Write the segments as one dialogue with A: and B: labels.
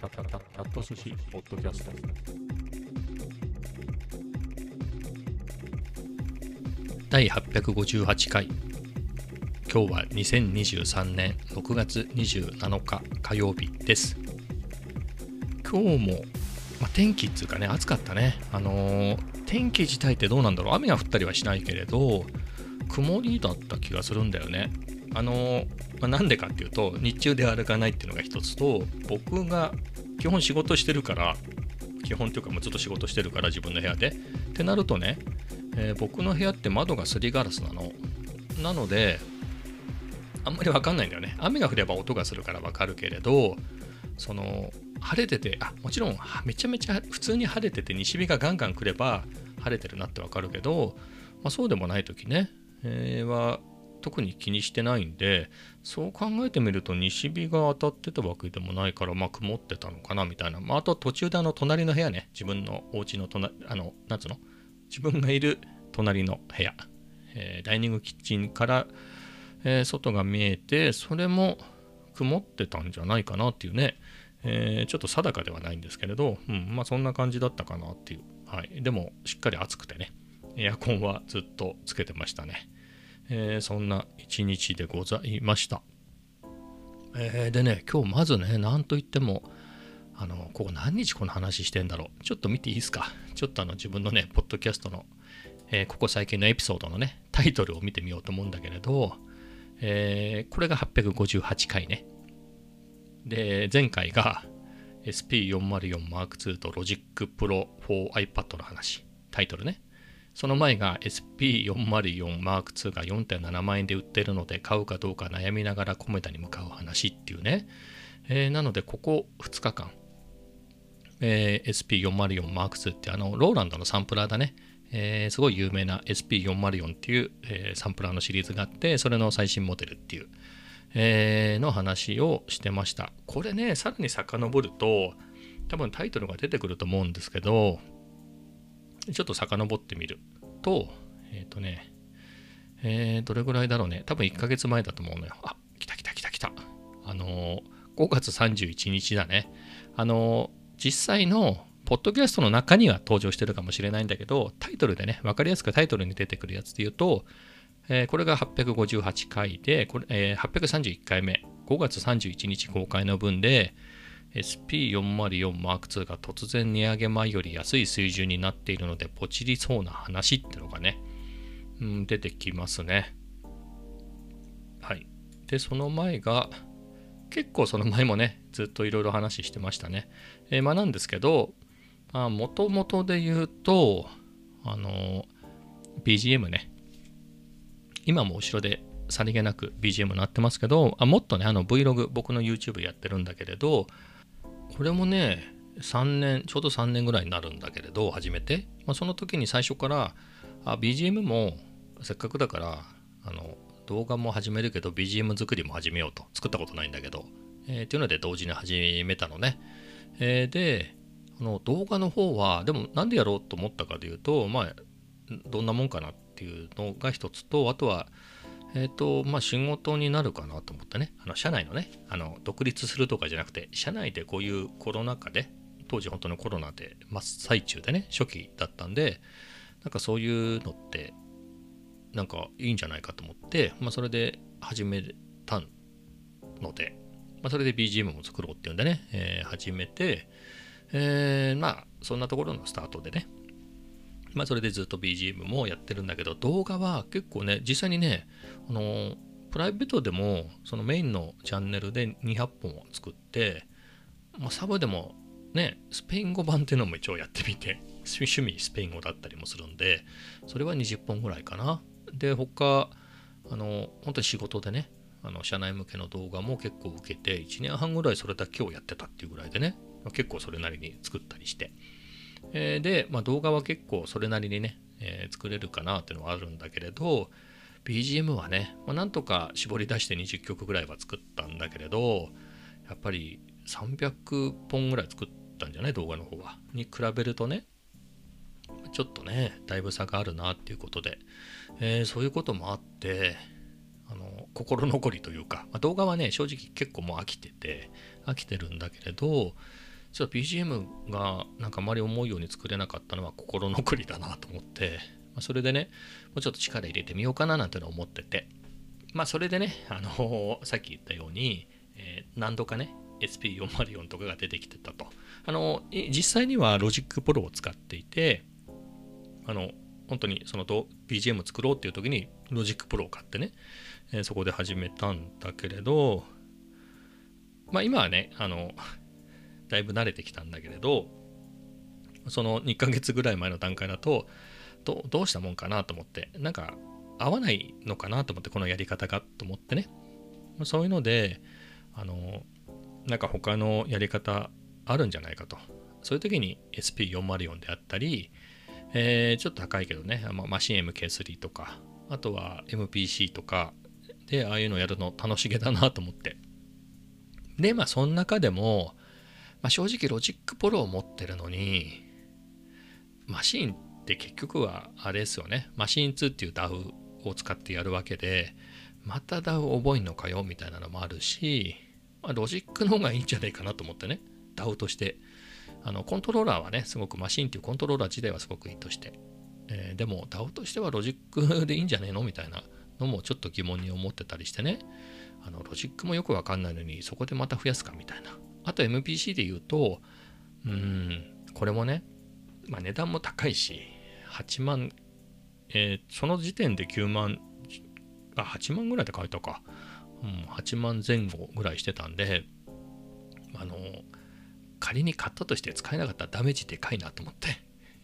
A: キャット寿司ポッドキャスト。
B: 第858回。今日は2023年6月27日火曜日です。今日も、まあ、天気っていうかね暑かったね。あのー天気自体ってどうなんだろう。雨が降ったりはしないけれど曇りだった気がするんだよね。あのーまあなんでかっていうと日中で歩かないっていうのが一つと僕が基本仕事してるから基本というかもうずっと仕事してるから自分の部屋で。ってなるとね、えー僕の部屋って窓がすりガラスなの。なのであんまりわかんないんだよね。雨が降れば音がするからわかるけれどその晴れててあもちろんめちゃめちゃ普通に晴れてて西日がガンガン来れば晴れてるなってわかるけど、まあ、そうでもない時ね、えーは特に気にしてないんでそう考えてみると西日が当たってたわけでもないからまあ曇ってたのかなみたいな、まあ、あと途中であの隣の部屋ね自分のお家の隣あのなんつうの？自分がいる隣の部屋、えーダイニングキッチンから、えー外が見えてそれも曇ってたんじゃないかなっていうね、えーちょっと定かではないんですけれど、うん、まあそんな感じだったかなっていう、はい、でもしっかり暑くてねエアコンはずっとつけてましたね、えーそんな一日でございました、えーでね今日まずねなんといってもあのここ何日この話してんだろう。ちょっと見ていいですか？ちょっとあの自分のねポッドキャストの、えーここ最近のエピソードのねタイトルを見てみようと思うんだけれど、えーこれが858回ね。で前回が SP404M2 と Logic Pro for iPad の話。タイトルね。その前が SP404M2 が4.7万円で売ってるので買うかどうか悩みながらコメダに向かう話っていうね、えーなのでここ2日間、えー SP404M2 ってあのローランドのサンプラーだね、えーすごい有名な SP404 っていう、えサンプラーのシリーズがあってそれの最新モデルっていう、えの話をしてました。これねさらに遡ると多分タイトルが出てくると思うんですけどちょっと遡ってみるとえっ、とねえーどれぐらいだろうね。多分1ヶ月前だと思うのよ。あ来た来た来た来た。あのー5月31日だね。あのー実際のポッドキャストの中には登場してるかもしれないんだけどタイトルでね分かりやすくタイトルに出てくるやつで言うと、えーこれが858回でこれ、えー831回目。5月31日公開の分で SP404M2 が突然値上げ前より安い水準になっているのでポチりそうな話ってのがね、うん、出てきますね。はい。でその前が結構その前もねずっといろいろ話してましたね、えーまあなんですけどもともとで言うとあの BGM ね。今も後ろでさりげなく BGM なってますけどあもっとねあの Vlog 僕の YouTube やってるんだけれどこれもね3年ちょうど3年ぐらいになるんだけれど始めて、まあ、その時に最初からあ BGM もせっかくだからあの動画も始めるけど BGM 作りも始めようと。作ったことないんだけど、えーっていうので同時に始めたのね、えーであの動画の方はでもなんでやろうと思ったかというとまあどんなもんかなっていうのが一つとあとはえっ、とまあ仕事になるかなと思ってね。あの社内のねあの独立するとかじゃなくて社内でこういうコロナ禍で当時本当のコロナで真っ最中でね初期だったんでなんかそういうのってなんかいいんじゃないかと思って、まあ、それで始めたので、まあ、それで BGM も作ろうっていうんでね、えー始めて、えーまあそんなところのスタートでねまあそれでずっと BGM もやってるんだけど動画は結構ね実際にねあのプライベートでもそのメインのチャンネルで200本を作って、まあ、サブでもねスペイン語版っていうのも一応やってみて 趣味スペイン語だったりもするんでそれは20本ぐらいかな。で他あの本当に仕事でねあの社内向けの動画も結構受けて1年半ぐらいそれだけをやってたっていうぐらいでね結構それなりに作ったりして。えーで、まあ、動画は結構それなりにね、えー作れるかなっていうのはあるんだけれど BGM はね、まあ、なんとか絞り出して20曲ぐらいは作ったんだけれどやっぱり300本ぐらい作ったんじゃない？動画の方は。に比べるとねちょっとねだいぶ差があるなっていうことで、えーそういうこともあってあの心残りというか、まあ動画はね正直結構もう飽きてて飽きてるんだけれどちょっと BGM がなんかあまり思うように作れなかったのは心残りだなと思って、まあ、それでね、もうちょっと力入れてみようかななんての思ってて、まあそれでね、あのさっき言ったように、えー何度かね、SP404 とかが出てきてたと。あの実際には Logic Pro を使っていて、あの、本当にその BGM 作ろうっていう時に Logic Pro を買ってね、えそこで始めたんだけれど、まあ今はね、あの、だいぶ慣れてきたんだけれど、その2ヶ月ぐらい前の段階だと、どどうしたもんかなと思って、なんか合わないのかなと思って、このやり方がと思ってね。そういうので、あの、なんか他のやり方あるんじゃないかと。そういう時に SP404 であったり、えーちょっと高いけどね、まあマシン MK3 とか、あとは MPC とかで、ああいうのやるの楽しげだなと思って。で、まあその中でも、まあ、正直 Logic Pro を持ってるのに、 Maschine って結局はあれですよね。 Maschine 2っていう DAW を使ってやるわけで、また DAW 覚えんのかよみたいなのもあるし、まあ、ロジックの方がいいんじゃないかなと思ってね。DAW として。あのコントローラーはね、すごく Maschine っていうコントローラー自体はすごくいいとして。えーでも DAW としてはロジックでいいんじゃねえのみたいなのもちょっと疑問に思ってたりしてね。あのロジックもよくわかんないのにそこでまた増やすかみたいな。あと MPC で言うと、うん、これもね、まあ、値段も高いし、8万、えーその時点で9万、あ、8万ぐらいで買えたか。うん、8万前後ぐらいしてたんで、あの、仮に買ったとして使えなかったらダメージでかいなと思って、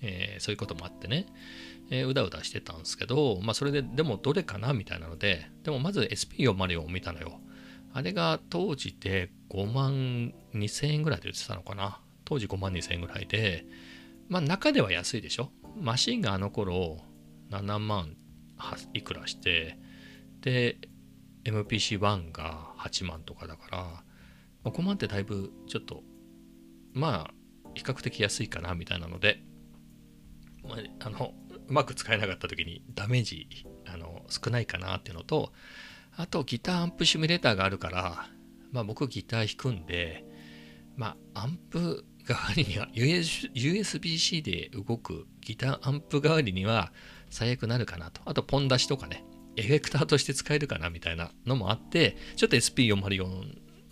B: えーそういうこともあってね、えーうだうだしてたんですけど、まあそれで、でもどれかなみたいなので、でもまず SP404 を見たのよ。あれが当時で5万2000円ぐらいで売ってたのかな。当時5万2000円ぐらいで、まあ中では安いでしょ。マシンがあの頃7万いくらして、で、MPC1 が8万とかだから、ま5万ってだいぶちょっと、まあ比較的安いかなみたいなので、ま、あの、うまく使えなかった時にダメージあの少ないかなっていうのと、あとギターアンプシミュレーターがあるから、まあ僕ギター弾くんで、まあアンプ代わりには US USB-C で動くギターアンプ代わりには最悪なるかなと。あとポン出しとかね、エフェクターとして使えるかなみたいなのもあって、ちょっと SP404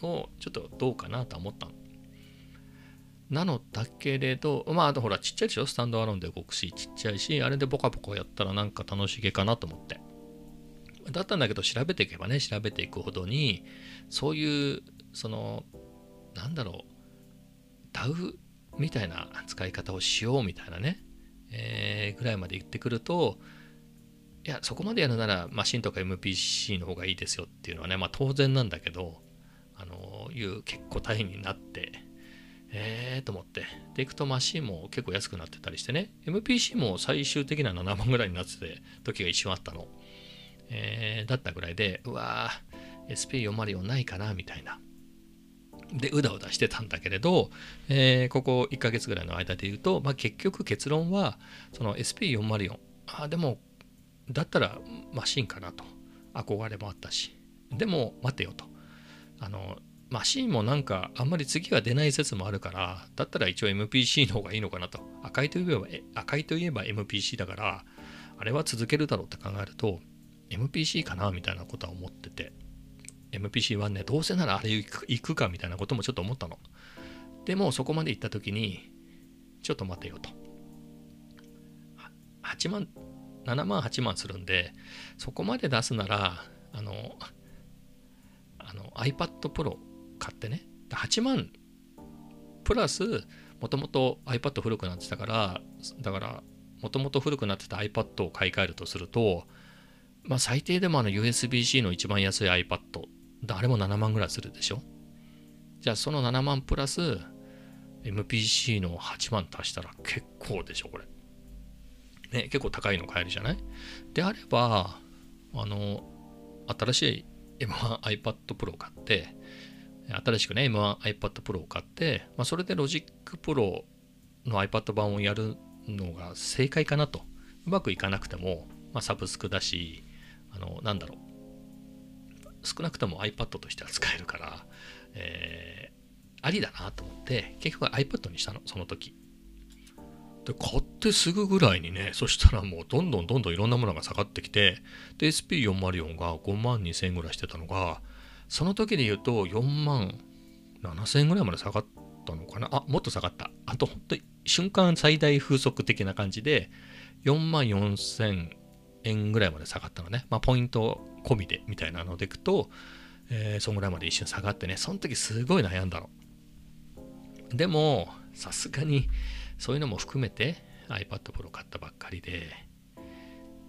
B: をちょっとどうかなと思ったの。なのだけれど、まあ、あとほら、ちっちゃいでしょ？スタンドアロンで動くし、ちっちゃいし、あれでボカボカやったらなんか楽しげかなと思って。だったんだけど、調べていけばね、調べていくほどに、そういう、その、なんだろう、DAW みたいな使い方をしようみたいなね、えーぐらいまで言ってくると、いや、そこまでやるならマシンとか MPC の方がいいですよっていうのはね、まあ当然なんだけど、あのいう結構大変になって、えーと思って。で、いくとマシンも結構安くなってたりしてね、MPC も最終的な7万ぐらいになってて時が一瞬あったの。えーだったぐらいで、うわー、SP404 ないかなみたいな。で、うだうだしてたんだけれど、えーここ1ヶ月ぐらいの間で言うと、まあ、結局結論は、その SP404、あ、でも、だったらマシンかなと。憧れもあったし。でも、待てよと。あの、マシンもなんかあんまり次が出ない説もあるから、だったら一応 MPC の方がいいのかなと。赤いといえば、赤いといえば MPC だから、あれは続けるだろうって考えると、MPC かなみたいなことは思ってて。MPC はね、どうせならあれ行くかみたいなこともちょっと思ったの。でもそこまで行った時に、ちょっと待てよと。8万、7万、8万するんで、そこまで出すなら、あの、あの iPad Pro 買ってね、8万プラス、もともと iPad 古くなってたから、だから、もともと古くなってた iPad を買い替えるとすると、まあ最低でもあの USB-C の一番安い iPad、あれも7万ぐらいするでしょ？じゃあその7万プラス MPC の8万足したら結構でしょこれ。ね、結構高いの買えるじゃない？であれば、あの、新しい M1 iPad Pro を買って、新しくね、M1 iPad Pro を買って、まあ、それで Logic Pro の iPad 版をやるのが正解かなと。うまくいかなくても、まあ、サブスクだし、あの、なんだろう。少なくとも iPad としては使えるから、えーありだなと思って結局 iPad にしたのその時。で買ってすぐぐらいにねそしたらもうどんどんどんどんいろんなものが下がってきてで SP404 が5万2000円ぐらいしてたのがその時で言うと4万7000円ぐらいまで下がったのかな。あもっと下がった。あと本当に瞬間最大風速的な感じで4万4000円ぐらいまで下がったのね。まあポイント込みでみたいなのでいくと、えー、そんぐらいまで一瞬下がってね。その時すごい悩んだの。でもさすがにそういうのも含めて iPad Pro 買ったばっかりで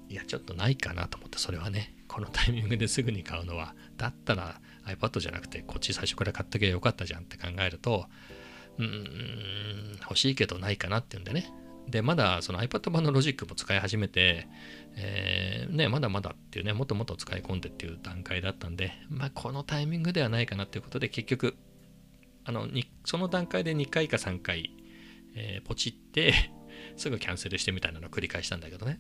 B: いやちょっとないかなと思ってそれはね。このタイミングですぐに買うのは。だったら iPad じゃなくてこっち最初から買っとけばよかったじゃんって考えるとうーん欲しいけどないかなっていうんでね。でまだその iPad 版のロジックも使い始めて、えー、ね、まだまだっていうねもっともっと使い込んでっていう段階だったんでまあこのタイミングではないかなっていうことで結局あのその段階で2回か3回えー、ポチって すぐキャンセルしてみたいなのを繰り返したんだけどね。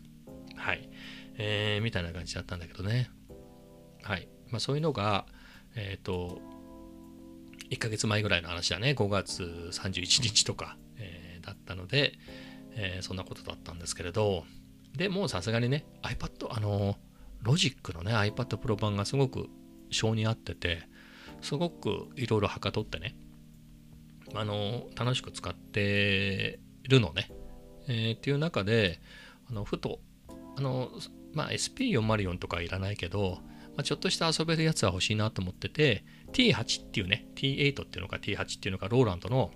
B: はい。えー、みたいな感じだったんだけどね。はい。まあそういうのが、えっ、ー、と、1ヶ月前ぐらいの話だね。5月31日とか、えー、だったので、えー、そんなことだったんですけれど、でもさすがにね、iPad、あの、ロジックのね、iPad Pro 版がすごく性に合ってて、すごくいろいろはかとってね、あの楽しく使ってるのね。えー、っていう中であのふとあの、まあ、SP404 とかいらないけど、まあ、ちょっとした遊べるやつは欲しいなと思ってて T8 っていうね T8 っていうのか T8 っていうのかローランドの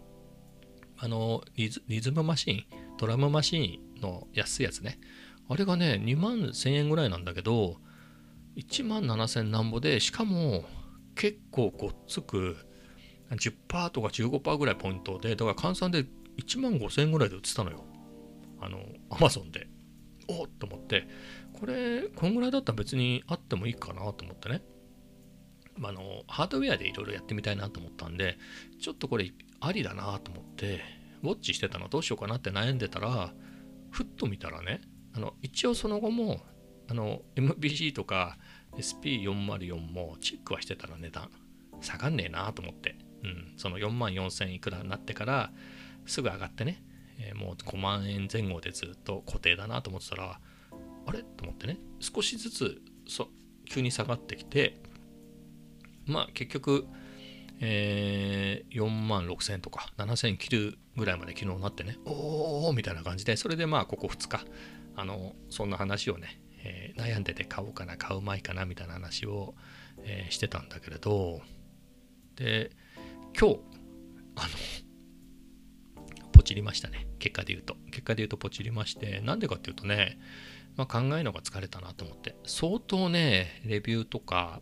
B: あのリズリズムマシンドラムマシンの安いやつねあれがね2万1000円ぐらいなんだけど1万7000なんぼでしかも結構ごっつく10%とか15%ぐらいポイントで、だから換算で1万5000円ぐらいで売ってたのよ。あの、アマゾンで。おっと思って、これ、こんぐらいだったら別にあってもいいかなと思ってね。あの、ハードウェアでいろいろやってみたいなと思ったんで、ちょっとこれありだなと思って、ウォッチしてたのどうしようかなって悩んでたら、ふっと見たらね、あの、一応その後も、あの、MBC とか SP404 もチェックはしてたの値段。下がんねえなと思って。うん、その4万4000いくらになってからすぐ上がってね、えー、もう5万円前後でずっと固定だなと思ってたらあれ？と思ってね少しずつそ急に下がってきてまあ結局、えー、4万6000円とか7000切るぐらいまで昨日なってねおおみたいな感じでそれでまあここ2日あのそんな話をね、えー、悩んでて買おうかな買うまいかなみたいな話を、えー、してたんだけれどで今日、あの、ポチりましたね。結果で言うと。結果で言うとポチりまして、なんでかっていうとね、まあ、考えるのが疲れたなと思って。相当ね、レビューとか、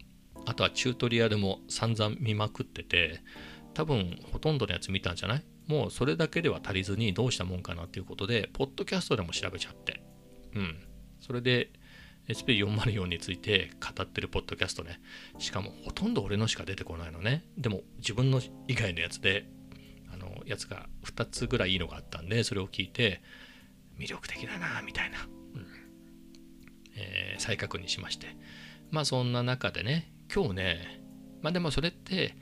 B: あとはチュートリアルも散々見まくってて、多分ほとんどのやつ見たんじゃない？もうそれだけでは足りずにどうしたもんかなっていうことで、ポッドキャストでも調べちゃって。うん。それで、SP404 について語ってるポッドキャストね。しかもほとんど俺のしか出てこないのね。でも自分の以外のやつで、あの、やつが2つぐらいいいのがあったんで、それを聞いて、魅力的だな、みたいな、うんえー、再確認しまして。まあそんな中でね、今日ね、まあでもそれって、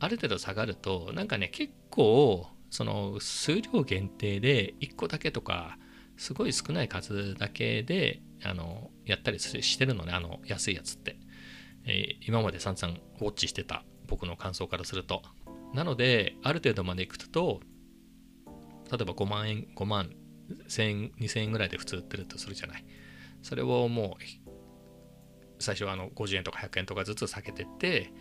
B: ある程度下がると、なんかね、結構、その数量限定で1個だけとか、すごい少ない数だけであのやったりしてるのねあの安いやつって、えー、今まで散々ウォッチしてた僕の感想からすると。なのである程度までいくと例えば5万円5万1000円2000円ぐらいで普通売ってるとするじゃない。それをもう最初はあの50円とか100円とかずつ下げてって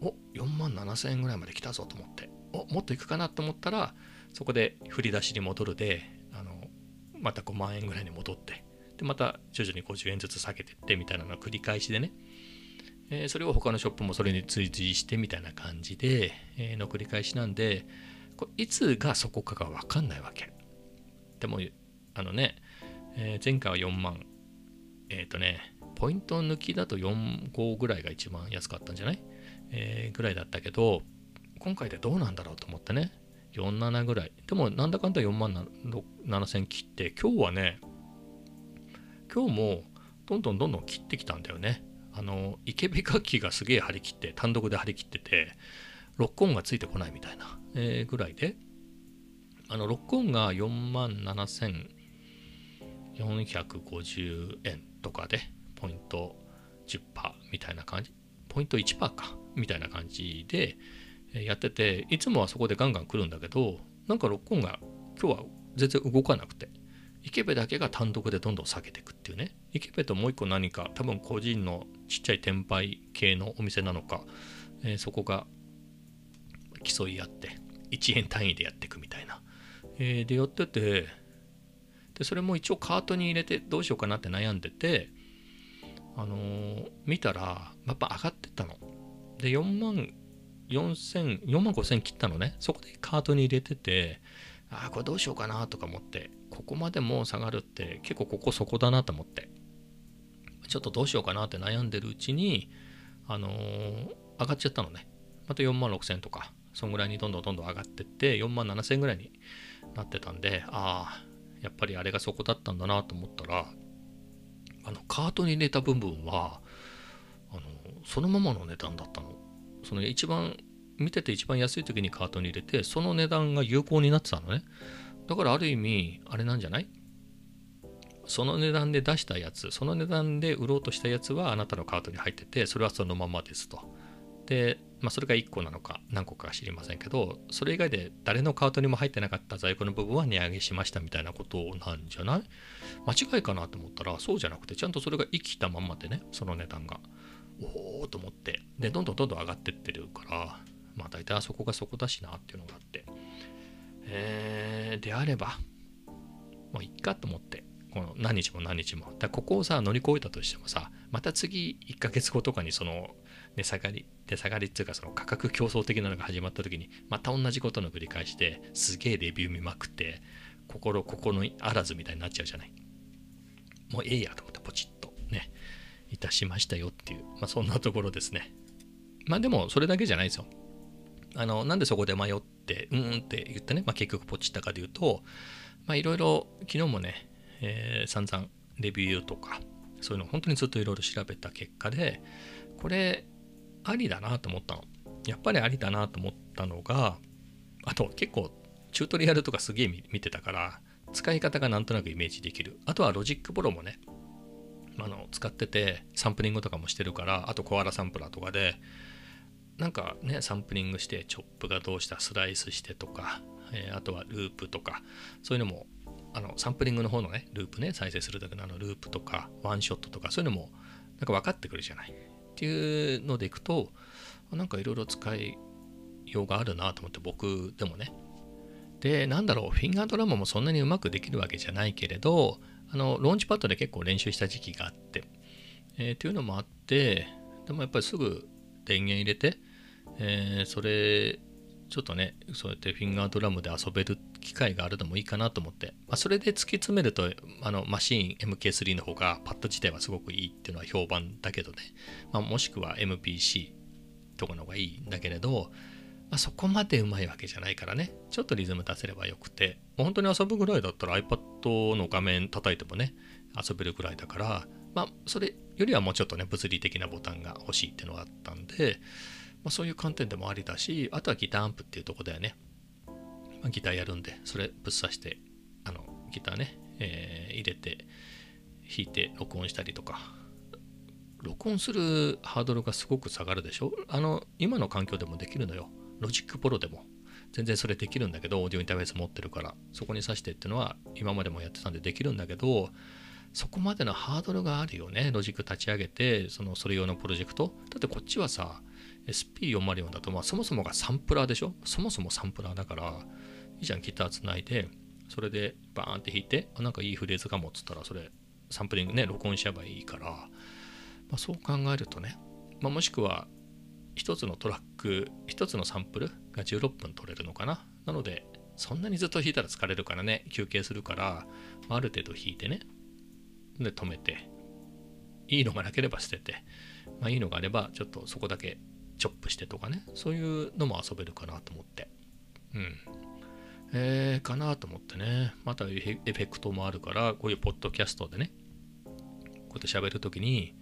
B: お4万7000円ぐらいまで来たぞと思っておもっといくかなと思ったらそこで振り出しに戻るであのまた5万円ぐらいに戻ってで、また徐々に50円ずつ下げてってみたいなの繰り返しでね、えー、それを他のショップもそれに追随してみたいな感じで、えー、の繰り返しなんで、こいつがそこかがわかんないわけ。でも、あのね、えー、前回は4万、えっ、とね、ポイント抜きだと4、5ぐらいが一番安かったんじゃない？えー、ぐらいだったけど、今回でどうなんだろうと思ってね、4、7ぐらい。でも、なんだかんだ4万7000切って、今日はね、今日もどんどんどんどん切ってきたんだよね。あの、イケビカ機がすげえ張り切って、単独で張り切ってて、ロックオンがついてこないみたいな。えーぐらいで、あの、ロックオンが4万7450円とかで、ポイント10%みたいな感じ、ポイント1%か、みたいな感じでやってて、いつもはそこでガンガン来るんだけど、なんかロックオンが今日は全然動かなくて、池部だけが単独でどんどん下げていくっていうね。池部ともう一個何か、多分個人のちっちゃい転売系のお店なのか、えーそこが競い合って、1円単位でやっていくみたいな。えーで、やってて、で、それも一応カートに入れてどうしようかなって悩んでて、あのー見たら、やっぱ上がってったの。で、4万4000、4万5000切ったのね。そこでカートに入れてて、ああ、これどうしようかなとか思って、ここまでもう下がるって結構ここそこだなと思って、ちょっとどうしようかなって悩んでるうちに、あのー上がっちゃったのね。また4万6000とか、そんぐらいにどんどんどんどん上がってって、4万7000ぐらいになってたんで、ああ、やっぱりあれがそこだったんだなと思ったら、あの、カートに入れた部分は、あの、そのままの値段だったの。その一番、見てて一番安い時にカートに入れて、その値段が有効になってたのね。だからある意味、あれなんじゃない？その値段で出したやつ、その値段で売ろうとしたやつはあなたのカートに入ってて、それはそのままですと。で、まあ、それが1個なのか何個か知りませんけど、それ以外で誰のカートにも入ってなかった在庫の部分は値上げしましたみたいなことなんじゃない？間違いかなと思ったら、そうじゃなくて、ちゃんとそれが生きたまんまでね、その値段が。おおと思って、で、どんどんどんどん上がってってるから、まあ大体あそこがそこだしなっていうのがあって、えー、であれば、もういっかと思って、この何日も何日も。だここをさ、乗り越えたとしてもさ、また次1ヶ月後とかにその値下がり、値下がりっていうかその価格競争的なのが始まった時に、また同じことの繰り返しで、すげえレビュー見まくって、心、心あらずみたいになっちゃうじゃない。もうええやと思ってポチッとね、いたしましたよっていう、まあそんなところですね。まあでもそれだけじゃないですよ。あの、なんでそこで迷って、うんうんって言ってね、まあ結局ポチったかで言うと、まあいろいろ昨日もね、えー散々レビューとか、そういうの本当にずっといろいろ調べた結果で、これありだなと思ったの。やっぱりありだなと思ったのが、あと結構チュートリアルとかすげえ見てたから、使い方がなんとなくイメージできる。あとは Logic Pro もね、あの使っててサンプリングとかもしてるから、あと Koala Sampler とかで、なんかね、サンプリングして、チョップがどうした、スライスしてとか、えーあとはループとか、そういうのも、あのサンプリングの方のね、ループね、再生するだけのあのループとか、ワンショットとか、そういうのも、なんか分かってくるじゃない。っていうのでいくと、なんかいろいろ使いようがあるなと思って、僕でもね。で、なんだろう、フィンガードラムもそんなにうまくできるわけじゃないけれど、あの、ローンチパッドで結構練習した時期があって、えーっていうのもあって、でもやっぱりすぐ電源入れて、えーそれ、ちょっとね、そうやってフィンガードラムで遊べるっ機会があるのもいいかなと思って、まあ、それで突き詰めると、あの、マシーン MK3 の方がパッド自体はすごくいいっていうのは評判だけどね、まあ、もしくは MPC とかの方がいいんだけれど、まあ、そこまでうまいわけじゃないからね、ちょっとリズム出せればよくて、もう本当に遊ぶぐらいだったら iPad の画面叩いてもね、遊べるぐらいだから、まあ、それよりはもうちょっとね、物理的なボタンが欲しいっていうのがあったんで、まあ、そういう観点でもありだし、あとはギターアンプっていうとこだよね。ギターやるんで、それぶっ刺して、あの、ギターね、えー入れて、弾いて録音したりとか、録音するハードルがすごく下がるでしょ？あの、今の環境でもできるのよ。 Logic Pro でも。全然それできるんだけど、オーディオインターフェース持ってるから、そこに挿してっていうのは今までもやってたんでできるんだけど、そこまでのハードルがあるよね。ロジック立ち上げて、そのそれ用のプロジェクト。だってこっちはさ、SP404 だと、まあ、そもそもがサンプラーでしょ？そもそもサンプラーだから、いいじゃん、ギターつないで、それでバーンって弾いて、あなんかいいフレーズかもっつったら、それ、サンプリングね、録音しちゃえばいいから、まあ、そう考えるとね、まあ、もしくは、一つのトラック、一つのサンプルが16分取れるのかな。なので、そんなにずっと弾いたら疲れるからね、休憩するから、まあある程度弾いてね、で、止めて、いいのがなければ捨てて、まあ、いいのがあれば、ちょっとそこだけチョップしてとかね、そういうのも遊べるかなと思って。うん。えー、かなと思ってね。またエフェクトもあるから、こういうポッドキャストでね、こうやって喋るときに、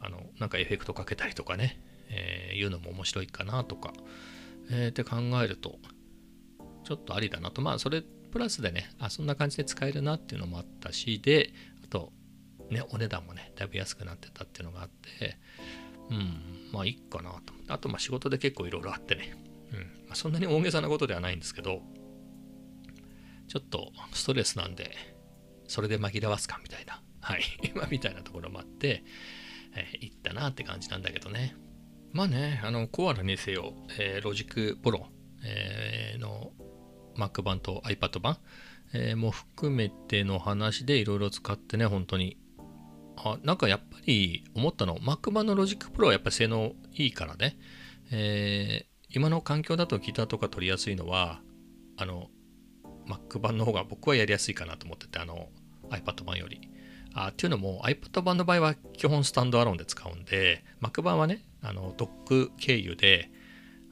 B: あの、なんかエフェクトかけたりとかね、えーいうのも面白いかなとか、えーって考えると、ちょっとありだなと。まあ、それプラスでね、あ、そんな感じで使えるなっていうのもあったし、で、あと、ね、お値段もね、だいぶ安くなってたっていうのがあって、うん、まあいいかなと。あと、まあ仕事で結構いろいろあってね、うん、まあ、そんなに大げさなことではないんですけど、ちょっとストレスなんで、それで紛らわすかみたいな、はい、今みたいなところもあって、えー行ったなって感じなんだけどね。まあね、あの、 Koala にせよ、えー Logic Pro、えーの Mac 版と iPad 版、えーも含めての話でいろいろ使ってね、本当に。あ、なんかやっぱり思ったの、Mac 版の Logic Pro はやっぱり性能いいからね、えー今の環境だとギターとか録りやすいのは、あの、Mac 版の方が僕はやりやすいかなと思ってて、あの、iPad 版より。あっていうのも iPad 版の場合は基本スタンドアローンで使うんで Mac 版はねあのドック経由で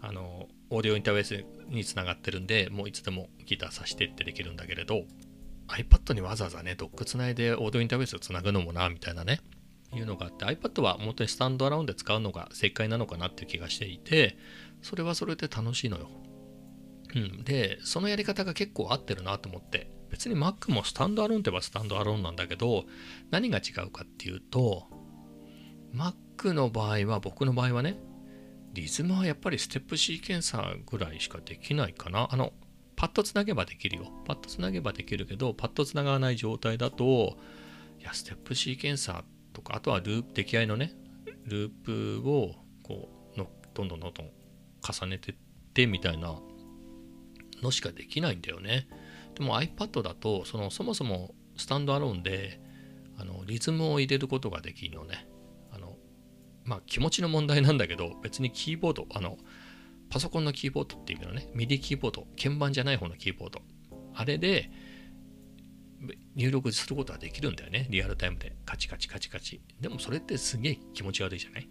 B: あのオーディオインターフェースにつながってるんでもういつでもギターさしてってできるんだけれど iPad にわざわざねドックつないでオーディオインターフェースをつなぐのもなみたいなねいうのがあって iPad は本当にスタンドアローンで使うのが正解なのかなっていう気がしていてそれはそれで楽しいのよ。うん、でそのやり方が結構合ってるなと思って。別に Mac もスタンドアローンって言えばスタンドアローンなんだけど何が違うかっていうと Mac の場合は僕の場合はねリズムはやっぱりステップシーケンサーぐらいしかできないかな。あのパッドつなげばできるよ。パッドつなげばできるけどパッドつながらない状態だといやステップシーケンサーとかあとはループ出来合いのねループをこうのどんどんどんどん重ねてってみたいなのしかできないんだよね。でも iPad だとそのそもそもスタンドアローンであのリズムを入れることができるのね。あのまあ気持ちの問題なんだけど別にキーボードあのパソコンのキーボードっていうのねミディキーボード鍵盤じゃない方のキーボード。あれで入力することはできるんだよね。リアルタイムで。カチカチカチカチ。でもそれってすげえ気持ち悪いじゃない？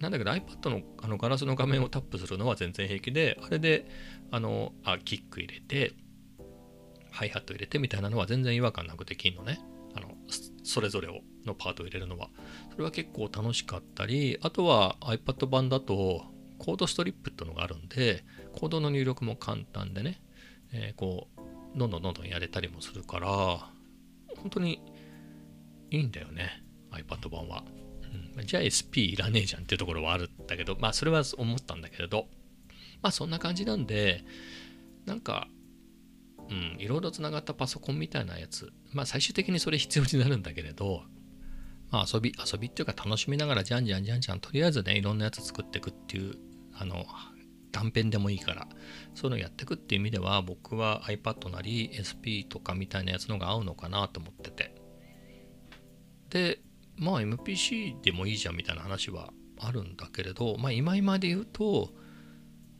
B: なんだけど iPad のあのガラスの画面をタップするのは全然平気であれであのあキック入れてハイハット入れてみたいなのは全然違和感なくできんのねあのそれぞれをのパートを入れるのは。それは結構楽しかったりあとは iPad 版だとコードストリップっていうのがあるんでコードの入力も簡単でね、えーこうどんどんどんどんやれたりもするから本当にいいんだよね iPad 版は、うん、じゃあ SP いらねえじゃんっていうところはあるんだけどまあそれは思ったんだけれど。まあそんな感じなんでなんかうんいろいろつながったパソコンみたいなやつ。まあ最終的にそれ必要になるんだけれどまあ遊び遊びっていうか楽しみながらじゃんじゃんじゃんじゃんとりあえずねいろんなやつ作っていくっていうあの断片でもいいからそういうのやっていくっていう意味では僕は iPad なり SP とかみたいなやつのが合うのかなと思ってて。でまあ MPC でもいいじゃんみたいな話はあるんだけれどまあ今今で言うと、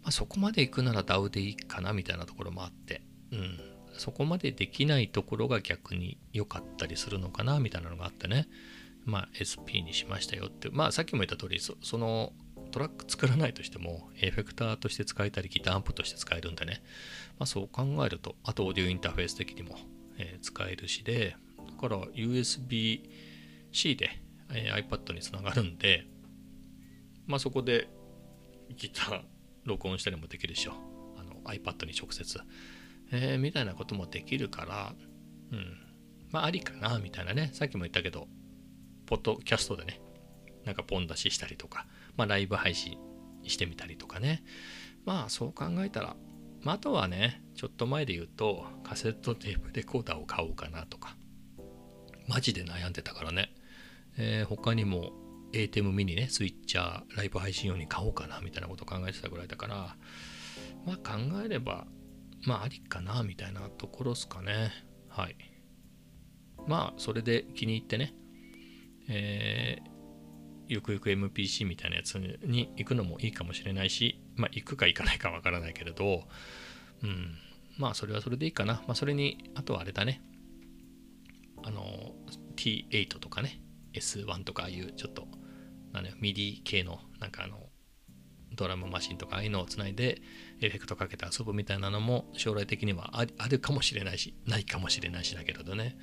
B: まあ、そこまで行くなら DAW でいいかなみたいなところもあってうん。そこまでできないところが逆に良かったりするのかなみたいなのがあってね。まあ SP にしましたよって。まあさっきも言った通りそそのトラック作らないとしてもエフェクターとして使えたりギターアンプとして使えるんでね、まあ、そう考えるとあとオーディオインターフェース的にも、えー使えるしでだから USB C で、えー iPad につながるんでまあそこでギター録音したりもできるでしょあの iPad に直接、えーみたいなこともできるからうんまあありかなみたいなねさっきも言ったけどポッドキャストでねなんかポン出ししたりとか、まあ、ライブ配信してみたりとかね。まあそう考えたら、まあ、あとはね、ちょっと前で言うと、カセットテープレコーダーを買おうかなとか、マジで悩んでたからね。えー他にも ATEM ミニね、スイッチャー、ライブ配信用に買おうかなみたいなこと考えてたぐらいだから、まあ考えれば、まあありかなみたいなところですかね。はい。まあそれで気に入ってね、えーゆくゆく MPC みたいなやつに行くのもいいかもしれないし、まあ、行くか行かないかわからないけれど、うん、まあ、それはそれでいいかな。まあ、それに、あとはあれだね、あの、T8 とかね、S1 とか、ああいうちょっと、なんだよ、 MIDI 系の、なんかあの、ドラムマシンとかああいうのをつないでエフェクトかけて遊ぶみたいなのも将来的にはあるかもしれないしないかもしれないしだけれどね。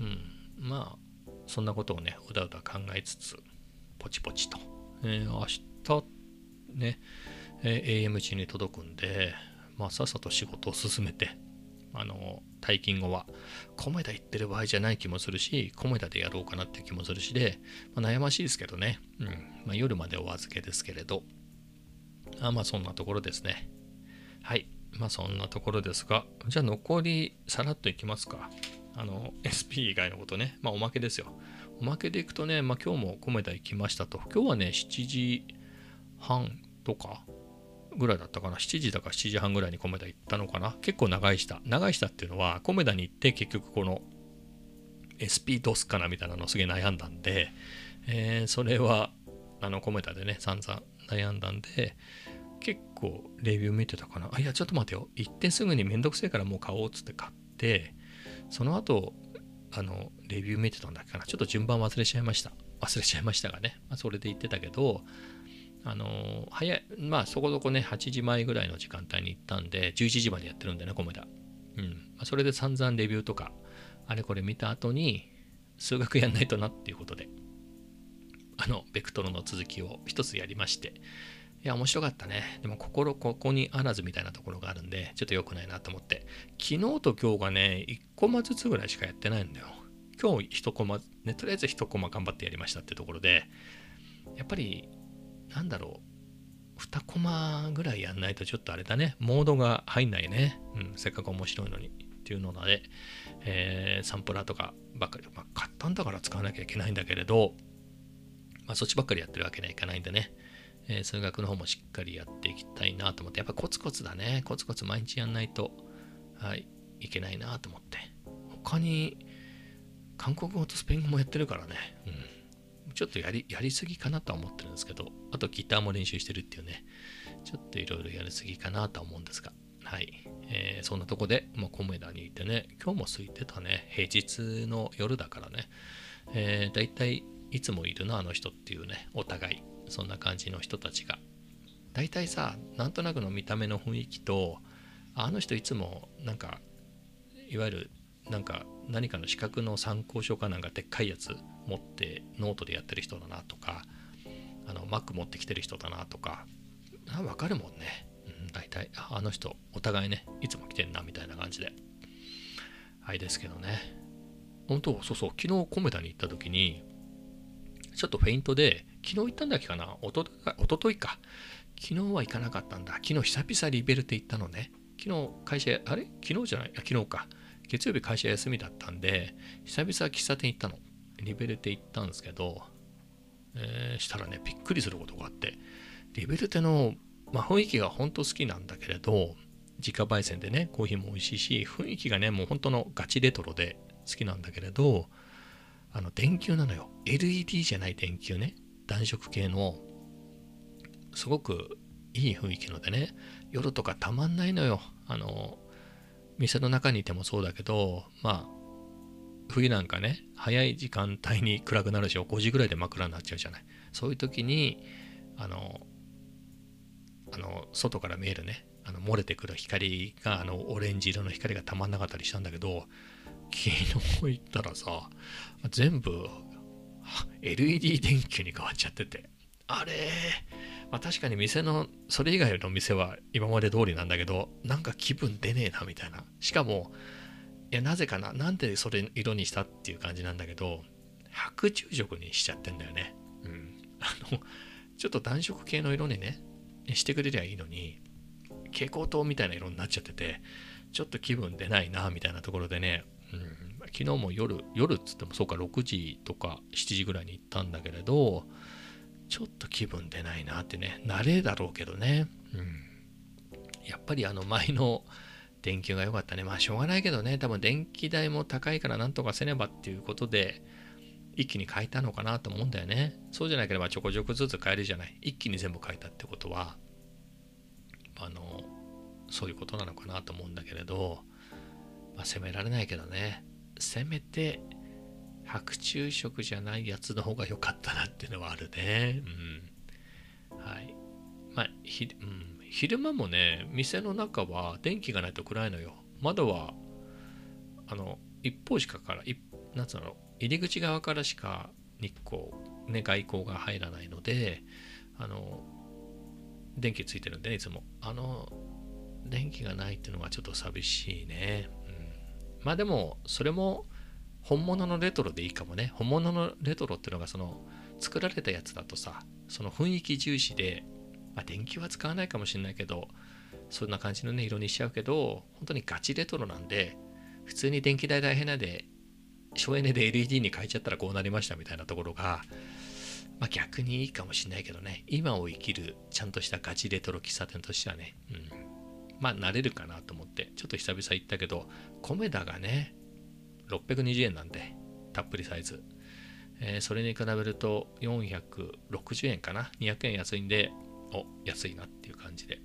B: うん。まあそんなことをねうだうだ考えつつポチポチと、えー明日ね、えー AM 値に届くんでまあ、さっさと仕事を進めて、あの、退勤後は、米田行ってる場合じゃない気もするし、米田でやろうかなっていう気もするしで、まあ、悩ましいですけどね。うん。まあ、夜までお預けですけれど。あまあ、そんなところですね。はい。まあ、そんなところですが、じゃあ残り、さらっといきますか。あの、SP 以外のことね。まあ、おまけですよ。おまけでいくとね、まあ、今日も米田行きましたと。今日はね、7時半とかぐらいだったかな？7時だか7時半ぐらいに米田行ったのかな？結構長い下。長い下っていうのは、米田に行って結局この SP ドスかなみたいなのすげえ悩んだんで、えー、それは、あの、米田でね、散々悩んだんで、結構レビュー見てたかな？あ、いや、ちょっと待てよ。行ってすぐにめんどくせえからもう買おうっつって買って、その後、あの、レビュー見てたんだっけかな？ちょっと順番忘れちゃいました。忘れちゃいましたがね。まあ、それで言ってたけど、あの早い、まあそこそこね、8時前ぐらいの時間帯に行ったんで、11時までやってるんでね、コメダ。うん。ま、それで散々レビューとか、あれこれ見た後に、数学やんないとなっていうことで、あの、ベクトルの続きを一つやりまして、いや、面白かったね。でも、心ここにあらずみたいなところがあるんで、ちょっと良くないなと思って、昨日と今日がね、1コマずつぐらいしかやってないんだよ。今日1コマ、ね、とりあえず1コマ頑張ってやりましたってところで、やっぱりなんだろう、2コマぐらいやんないとちょっとあれだね、モードが入んないね。うん、せっかく面白いのに。っていうので、えー、サンプラーとかばっかり、まあ、買ったんだから使わなきゃいけないんだけれど、まあ、そっちばっかりやってるわけにはいかないんでね、えー、数学の方もしっかりやっていきたいなと思って、やっぱコツコツだね。コツコツ毎日やんないと、はい、いけないなと思って。他に、韓国語とスペイン語もやってるからね。うん。ちょっとやりやりすぎかなとは思ってるんですけど、あとギターも練習してるっていうね、ちょっといろいろやりすぎかなとは思うんですが、はい。えー、そんなとこで、まあ、コメダにいてね、今日も空いてたね、平日の夜だからね、えー、だいたいいつもいるな、あの人っていうね、お互い、そんな感じの人たちが。だいたいさ、なんとなくの見た目の雰囲気と、あの人いつもなんか、いわゆるなんか何かの資格の参考書かなんかでっかいやつ持ってノートでやってる人だなとかあの Mac 持ってきてる人だなとかわかるもんね、うん、大体あの人お互いねいつも来てんなみたいな感じで。あれですけどね。本当そうそう昨日コメダに行った時にちょっとフェイントで昨日行ったんだっけかな？おとおとといか。昨日は行かなかったんだ。昨日久々リベルテ行ったのね。昨日会社あれ？昨日じゃない？昨日か。月曜日会社休みだったんで久々喫茶店行ったのリベルテ行ったんですけど、えー、したらね、びっくりすることがあって、リベルテの、まあ、雰囲気が本当好きなんだけれど、自家焙煎でね、コーヒーも美味しいし、雰囲気がね、もう本当のガチレトロで好きなんだけれど、あの、電球なのよ。LED じゃない電球ね。暖色系の、すごくいい雰囲気のでね、夜とかたまんないのよ。あの、店の中にいてもそうだけど、まあ、冬なんかね、早い時間帯に暗くなるし、5時ぐらいで真っ暗になっちゃうじゃない。そういう時に、あの、あの外から見えるね、あの漏れてくる光が、あの、オレンジ色の光がたまんなかったりしたんだけど、昨日行ったらさ、全部 LED 電球に変わっちゃってて、あれまあ確かに店の、それ以外の店は今まで通りなんだけど、なんか気分出ねえなみたいな。しかも、いや、なぜかななんでそれ色にしたっていう感じなんだけど、白昼色にしちゃってんだよね。うん。あの、ちょっと暖色系の色にね、してくれりゃいいのに、蛍光灯みたいな色になっちゃってて、ちょっと気分出ないな、みたいなところでね、うん、昨日も夜、夜っつってもそうか、6時とか7時ぐらいに行ったんだけれど、ちょっと気分出ないなってね、慣れだろうけどね、うん。やっぱりあの前の電球が良かったね。まあしょうがないけどね、多分電気代も高いからなんとかせねばっていうことで、一気に変えたのかなと思うんだよね。そうじゃなければちょこちょこずつ変えるじゃない。一気に全部変えたってことは、あの、そういうことなのかなと思うんだけれど、まあ、責められないけどね、せめて白昼食じゃないやつの方が良かったなっていうのはあるね。うん。はい。まあ、ひ、うん。昼間もね、店の中は電気がないと暗いのよ。窓は、あの、一方しかから、いなんつうの、入り口側からしか日光、ね、外光が入らないので、あの、電気ついてるんでね、いつも。あの、電気がないっていうのはちょっと寂しいね。うん、まあでも、それも本物のレトロでいいかもね。本物のレトロっていうのがその作られたやつだとさ、その雰囲気重視で、まあ、電気は使わないかもしれないけど、そんな感じのね、色にしちゃうけど、本当にガチレトロなんで、普通に電気代大変なんで、省エネで LED に変えちゃったらこうなりましたみたいなところが、まあ、逆にいいかもしれないけどね、今を生きるちゃんとしたガチレトロ喫茶店としてはね、うん、まあ慣れるかなと思って、ちょっと久々行ったけど、コメダがね、620円なんで、たっぷりサイズ。えー、それに比べると460円かな ?200 円安いんで、お、安いなっていう感じで。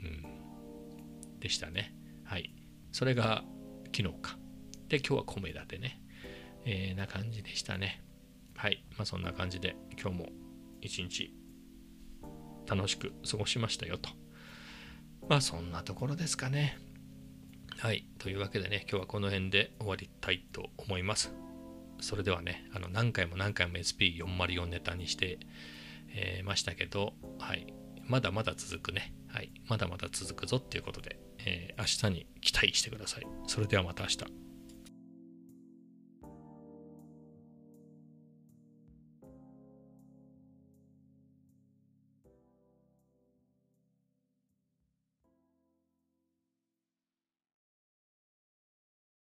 B: うん。でしたね。はい。それが昨日か。で、今日はコメダでね。えー、な感じでしたね。はい。まあそんな感じで今日も一日楽しく過ごしましたよと。まあそんなところですかね。はい。というわけでね、今日はこの辺で終わりたいと思います。それではね、あの何回も何回も SP404 ネタにして、えー、ましたけど、はい。まだまだ続くね。はい。まだまだ続くぞっていうことで、えー、明日に期待してください。それではまた明日。